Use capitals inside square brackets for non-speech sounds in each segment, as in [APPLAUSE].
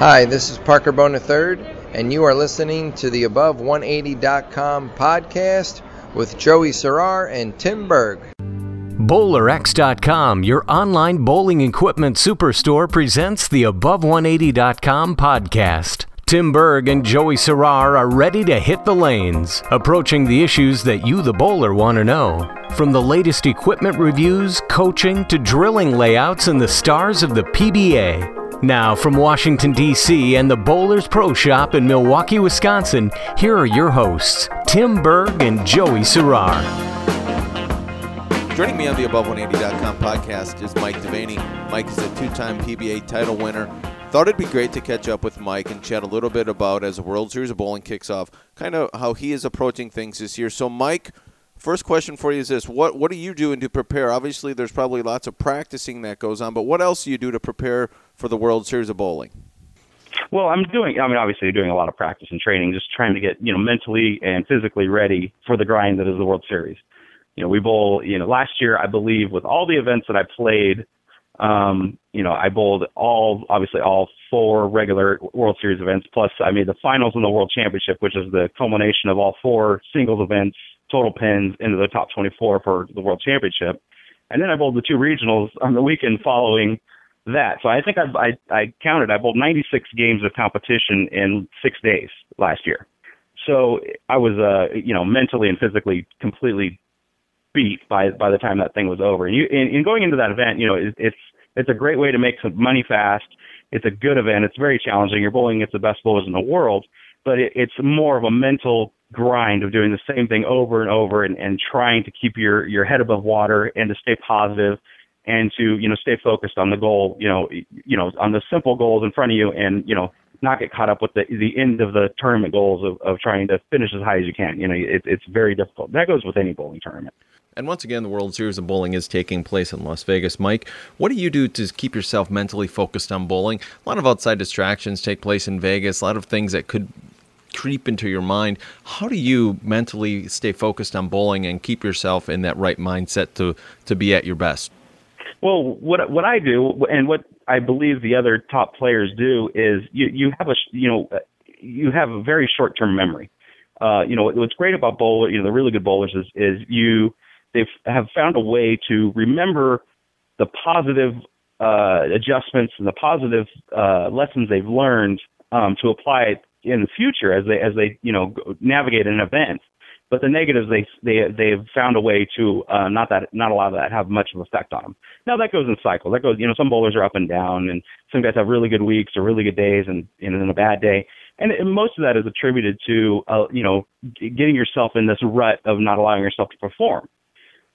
Hi, this is Parker Bohn III, and you are listening to the Above180.com podcast with Joey Serrar and Tim Berg. BowlerX.com, your online bowling equipment superstore, presents the Above180.com podcast. Tim Berg and Joey Serrar are ready to hit the lanes, approaching the issues that you, the bowler, want to know. From the latest equipment reviews, coaching, to drilling layouts and the stars of the PBA. Now, from Washington, D.C. and the Bowlers Pro Shop in Milwaukee, Wisconsin, here are your hosts, Tim Berg and Joey Serrar. Joining me on the Above180.com podcast is Mike DeVaney. Mike is a two time PBA title winner. Thought it'd be great to catch up with Mike and chat a little bit about, as the World Series of Bowling kicks off, kind of how he is approaching things this year. So, Mike, First question for you is this: What what are you doing to prepare? Obviously, there's probably lots of practicing that goes on, but what else do you do to prepare for the World Series of Bowling? Well, I'm doing. I mean, obviously, doing a lot of practice and training, just trying to get you know mentally and physically ready for the grind that is the World Series. You know, we bowl. You know, last year I believe with all the events that I played, um, you know, I bowled all obviously all four regular World Series events. Plus, I made the finals in the World Championship, which is the culmination of all four singles events total pins into the top 24 for the World Championship. And then I bowled the two regionals on the weekend following that. So I think I, I, I counted, I bowled 96 games of competition in six days last year. So I was, uh, you know, mentally and physically completely beat by by the time that thing was over. And you, in, in going into that event, you know, it, it's it's a great way to make some money fast. It's a good event. It's very challenging. You're bowling against the best bowlers in the world, but it, it's more of a mental grind of doing the same thing over and over and, and trying to keep your, your head above water and to stay positive and to, you know, stay focused on the goal, you know, you know, on the simple goals in front of you and, you know, not get caught up with the the end of the tournament goals of, of trying to finish as high as you can. You know, it, it's very difficult. That goes with any bowling tournament. And once again, the World Series of Bowling is taking place in Las Vegas. Mike, what do you do to keep yourself mentally focused on bowling? A lot of outside distractions take place in Vegas, a lot of things that could creep into your mind. How do you mentally stay focused on bowling and keep yourself in that right mindset to to be at your best? Well, what what I do and what I believe the other top players do is you you have a you know you have a very short term memory. Uh, you know what's great about bowler, you know the really good bowlers is is you they have found a way to remember the positive uh, adjustments and the positive uh, lessons they've learned um, to apply it in the future as they as they you know navigate an event. But the negatives they they they've found a way to uh, not that not allow that have much of an effect on them. Now that goes in cycles. That goes you know some bowlers are up and down, and some guys have really good weeks or really good days, and and then a bad day. And, and most of that is attributed to uh, you know getting yourself in this rut of not allowing yourself to perform.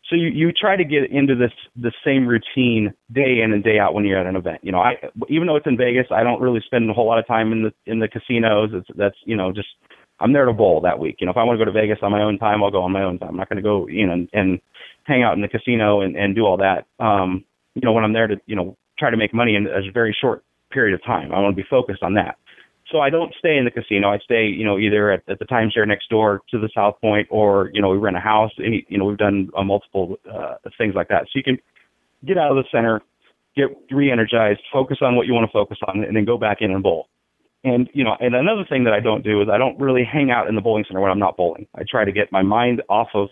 So you, you try to get into this the same routine day in and day out when you're at an event. You know, I even though it's in Vegas, I don't really spend a whole lot of time in the in the casinos. It's that's you know just I'm there to bowl that week. You know, if I want to go to Vegas on my own time, I'll go on my own time. I'm not going to go you know and, and hang out in the casino and and do all that. Um, you know, when I'm there to you know try to make money in a very short period of time, I want to be focused on that. So I don't stay in the casino. I stay, you know, either at, at the timeshare next door to the South Point, or you know, we rent a house. Any, you know, we've done uh, multiple uh, things like that. So you can get out of the center, get re-energized, focus on what you want to focus on, and then go back in and bowl. And you know, and another thing that I don't do is I don't really hang out in the bowling center when I'm not bowling. I try to get my mind off of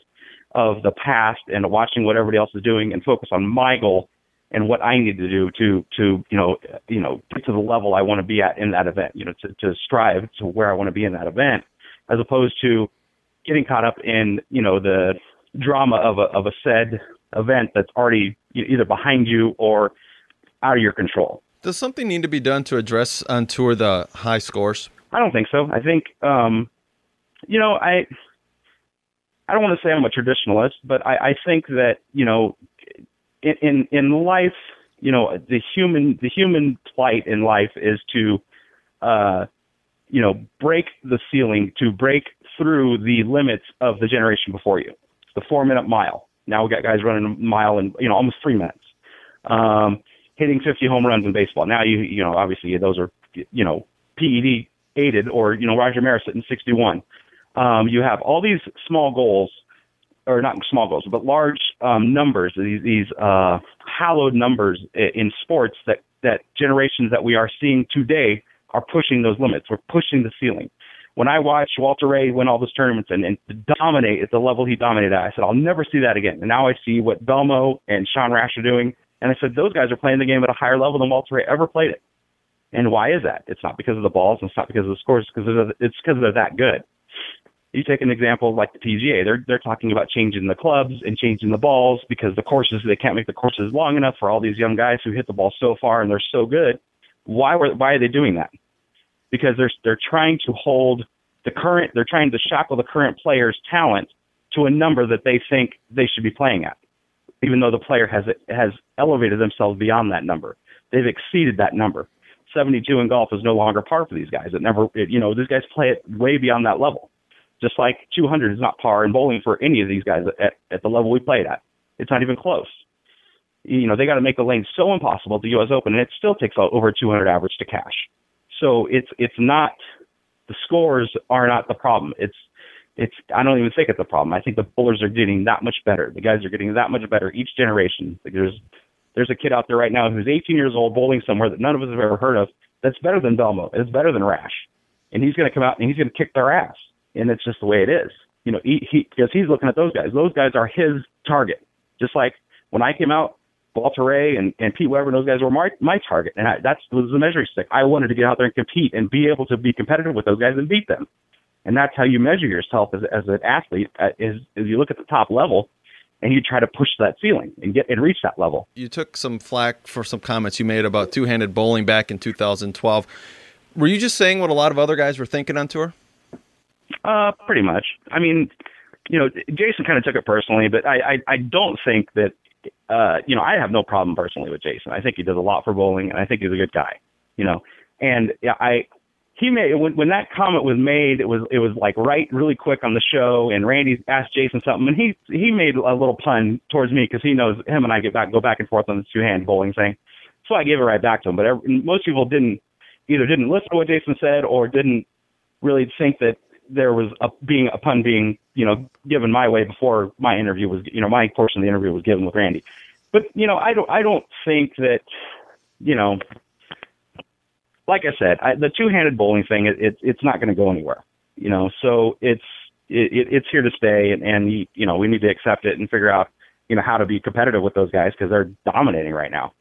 of the past and watching what everybody else is doing and focus on my goal and what I need to do to to you know you know get to the level I want to be at in that event. You know, to to strive to where I want to be in that event, as opposed to getting caught up in you know the drama of a of a said event that's already either behind you or out of your control. Does something need to be done to address on tour the high scores? I don't think so. I think um, you know I. I don't want to say I'm a traditionalist, but I, I think that you know in in life, you know, the human the human plight in life is to uh, you know, break the ceiling to break through the limits of the generation before you. The four minute mile. Now we got guys running a mile in you know almost three minutes. Um, hitting 50 home runs in baseball. Now you you know obviously those are you know PED aided or you know Roger Maris hitting 61. Um, you have all these small goals, or not small goals, but large um, numbers. These these uh, hallowed numbers in sports that that generations that we are seeing today are pushing those limits. We're pushing the ceiling. When I watched Walter Ray win all those tournaments and, and dominate at the level he dominated at, I said, I'll never see that again. And now I see what Belmo and Sean Rash are doing. And I said, those guys are playing the game at a higher level than Walter Ray ever played it. And why is that? It's not because of the balls, and it's not because of the scores, because it's because they're that good. You take an example like the PGA, they're they're talking about changing the clubs and changing the balls because the courses they can't make the courses long enough for all these young guys who hit the ball so far and they're so good. Why were why are they doing that? because they're they're trying to hold the current they're trying to shackle the current player's talent to a number that they think they should be playing at, even though the player has has elevated themselves beyond that number. They've exceeded that number. 72 in golf is no longer par for these guys. It never, it, you know, these guys play it way beyond that level. Just like 200 is not par in bowling for any of these guys at, at the level we played at. It's not even close. You know, they got to make the lane so impossible at the U.S. Open, and it still takes over 200 average to cash. So it's it's not the scores are not the problem. It's it's I don't even think it's a problem. I think the bowlers are getting that much better. The guys are getting that much better each generation. Like there's there's a kid out there right now who's 18 years old bowling somewhere that none of us have ever heard of. That's better than Belmo. It's better than Rash, and he's going to come out and he's going to kick their ass. And it's just the way it is. You know, he, he because he's looking at those guys. Those guys are his target. Just like when I came out, Walter Ray and, and Pete Weber and those guys were my my target, and I, that's was the measuring stick. I wanted to get out there and compete and be able to be competitive with those guys and beat them, and that's how you measure yourself as as an athlete. Uh, is is you look at the top level, and you try to push that ceiling and get and reach that level. You took some flack for some comments you made about two-handed bowling back in 2012. Were you just saying what a lot of other guys were thinking on tour? Uh, pretty much. I mean, you know, Jason kind of took it personally, but I, I, I don't think that uh, you know, I have no problem personally with Jason. I think he does a lot for bowling, and I think he's a good guy. You know, and yeah, I he made when when that comment was made, it was it was like right really quick on the show, and Randy asked Jason something, and he he made a little pun towards me because he knows him and I get back go back and forth on the two hand bowling thing, so I gave it right back to him. But every, most people didn't either didn't listen to what Jason said or didn't really think that there was a being a pun being you know given my way before my interview was you know my portion of the interview was given with Randy. But you know I don't I don't think that you know like I said I, the two handed bowling thing it, it it's not going to go anywhere. You know so it's it, it's here to stay and and you know we need to accept it and figure out you know how to be competitive with those guys because they're dominating right now.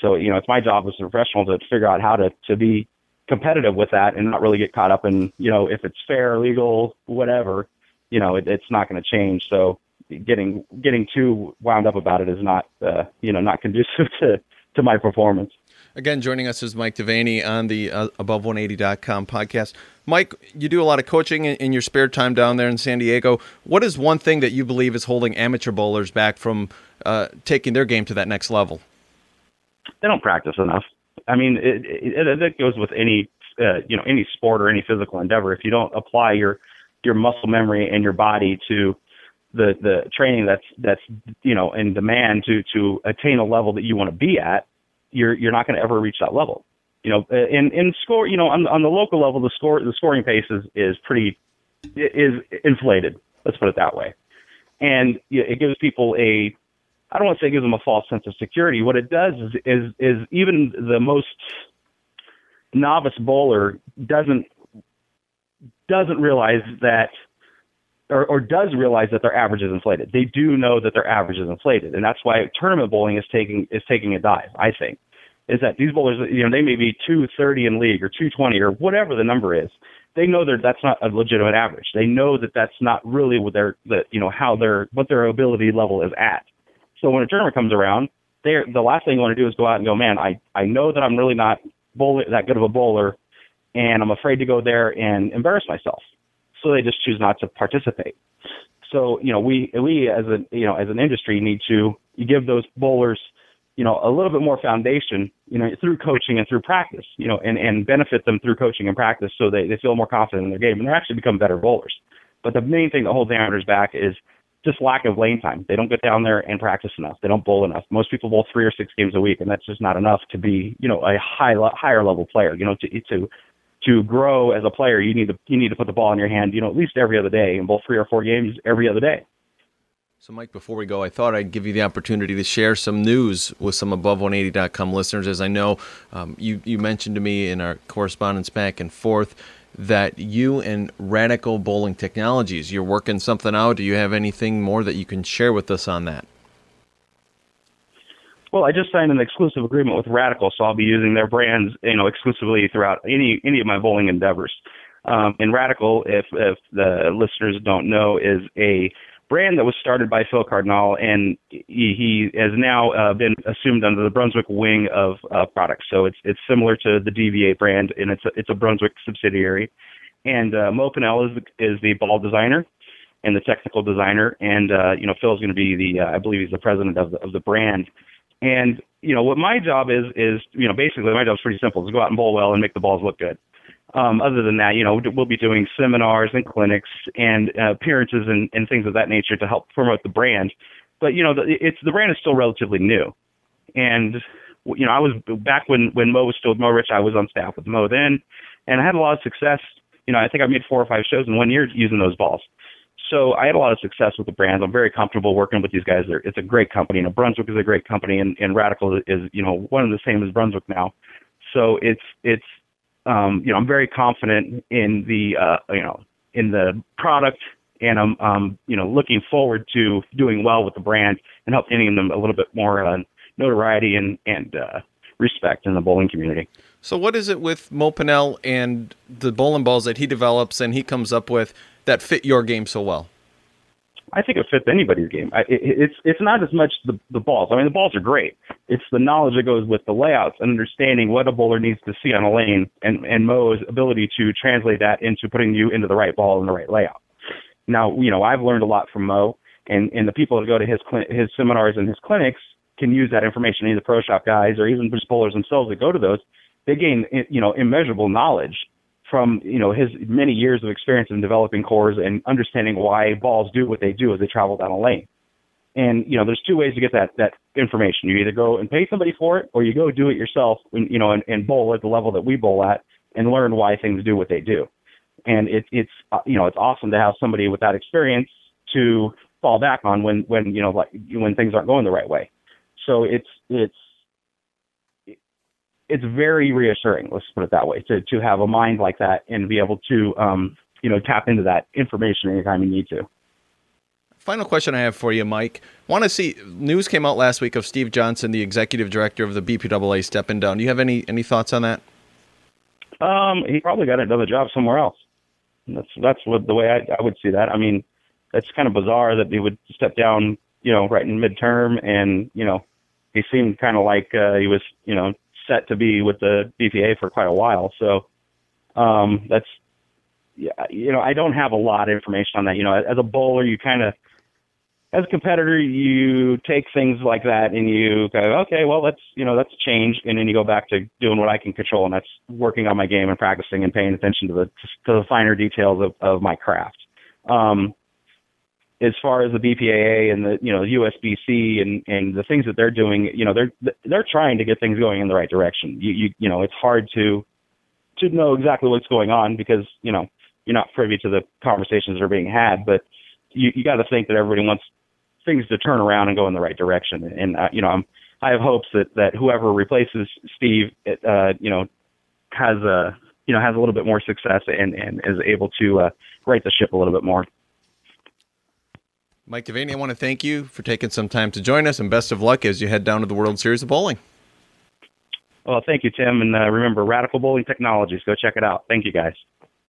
So you know it's my job as a professional to figure out how to to be competitive with that and not really get caught up in you know if it's fair, legal, whatever. You know, it, it's not going to change. So getting getting too wound up about it is not uh, you know not conducive [LAUGHS] to to my performance. Again, joining us is Mike DeVaney on the uh, Above180.com podcast. Mike, you do a lot of coaching in, in, your spare time down there in San Diego. What is one thing that you believe is holding amateur bowlers back from uh, taking their game to that next level? They don't practice enough. I mean, it, it, it goes with any uh, you know any sport or any physical endeavor. If you don't apply your your muscle memory and your body to the the training that's that's you know in demand to to attain a level that you want to be at, you're you're not going to ever reach that level. You know, uh, in in score, you know, on on the local level, the score the scoring pace is is pretty is inflated. Let's put it that way, and it gives people a I don't want to say it gives them a false sense of security. What it does is is, is even the most novice bowler doesn't doesn't realize that or, or does realize that their average is inflated. They do know that their average is inflated, and that's why tournament bowling is taking is taking a dive. I think is that these bowlers, you know, they may be 230 in league or 220 or whatever the number is. They know that that's not a legitimate average. They know that that's not really what their that you know how their what their ability level is at. So when a tournament comes around, they the last thing you want to do is go out and go, man, I I know that I'm really not bowler that good of a bowler, and I'm afraid to go there and embarrass myself. So they just choose not to participate. So you know we we as a you know as an industry need to you give those bowlers you know a little bit more foundation you know, through coaching and through practice, you know, and, and benefit them through coaching and practice so they, they feel more confident in their game and they actually become better bowlers. But the main thing that holds amateurs back is just lack of lane time. They don't get down there and practice enough. They don't bowl enough. Most people bowl three or six games a week, and that's just not enough to be, you know, a high higher level player. You know, to to to grow as a player, you need to you need to put the ball in your hand, you know, at least every other day, and bowl three or four games every other day. So, Mike, before we go, I thought I'd give you the opportunity to share some news with some above180.com listeners. As I know, um, you, you mentioned to me in our correspondence back and forth that you and Radical Bowling Technologies, you're working something out. Do you have anything more that you can share with us on that? Well, I just signed an exclusive agreement with Radical, so I'll be using their brands, you know, exclusively throughout any any of my bowling endeavors. Um, and Radical, if if the listeners don't know, is a brand that was started by Phil Cardinal, and he, he has now uh, been assumed under the Brunswick wing of uh, products. So it's it's similar to the DV8 brand, and it's a, it's a Brunswick subsidiary. And uh, Mo Pinel is the, is the ball designer and the technical designer, and uh, you know Phil's going to be the uh, I believe he's the president of the of the brand. And you know what my job is is you know basically my job is pretty simple: is go out and bowl well and make the balls look good um, other than that, you know, we'll be doing seminars and clinics and uh, appearances and, and things of that nature to help promote the brand. But you know, the, it's the brand is still relatively new, and you know, I was back when when Mo was still with MoRich. I was on staff with Mo then, and I had a lot of success. You know, I think I made four or five shows in one year using those balls. So I had a lot of success with the brands. I'm very comfortable working with these guys. They're, it's a great company. You know, Brunswick is a great company, and, and Radical is you know one of the same as Brunswick now. So it's it's um, you know, I'm very confident in the, uh, you know, in the product, and I'm, um, you know, looking forward to doing well with the brand and helping them a little bit more uh, notoriety and and uh, respect in the bowling community. So, what is it with Mo and the bowling balls that he develops and he comes up with that fit your game so well? I think it fits anybody's game. I, it, it's it's not as much the the balls. I mean, the balls are great. It's the knowledge that goes with the layouts and understanding what a bowler needs to see on a lane, and and Mo's ability to translate that into putting you into the right ball and the right layout. Now, you know, I've learned a lot from Mo, and and the people that go to his cl- his seminars and his clinics can use that information. Either pro shop guys or even just bowlers themselves that go to those, they gain you know immeasurable knowledge from you know his many years of experience in developing cores and understanding why balls do what they do as they travel down a lane. And you know, there's two ways to get that that information. You either go and pay somebody for it, or you go do it yourself. And, you know, and, and bowl at the level that we bowl at, and learn why things do what they do. And it, it's uh, you know, it's awesome to have somebody with that experience to fall back on when when you know like when things aren't going the right way. So it's it's it's very reassuring. Let's put it that way. To to have a mind like that and be able to um, you know tap into that information anytime you need to. Final question I have for you, Mike. Want to see news came out last week of Steve Johnson, the executive director of the BPAA, stepping down. Do you have any any thoughts on that? Um, he probably got another job somewhere else. That's that's what the way I, I would see that. I mean, it's kind of bizarre that he would step down, you know, right in midterm, and you know, he seemed kind of like uh, he was, you know, set to be with the BPA for quite a while. So um, that's yeah, you know, I don't have a lot of information on that. You know, as a bowler, you kind of as a competitor, you take things like that and you go, okay, well, that's you know that's a change, and then you go back to doing what I can control, and that's working on my game and practicing and paying attention to the to the finer details of, of my craft. Um, as far as the BPAA and the you know USBC and and the things that they're doing, you know they're they're trying to get things going in the right direction. You you you know it's hard to to know exactly what's going on because you know you're not privy to the conversations that are being had, but you you got to think that everybody wants things to turn around and go in the right direction. And uh, you know I'm I have hopes that that whoever replaces Steve, uh, you know, has a you know has a little bit more success and and is able to uh, right the ship a little bit more. Mike DeVaney, I want to thank you for taking some time to join us, and best of luck as you head down to the World Series of Bowling. Well, thank you, Tim, and uh, remember Radical Bowling Technologies. Go check it out. Thank you, guys.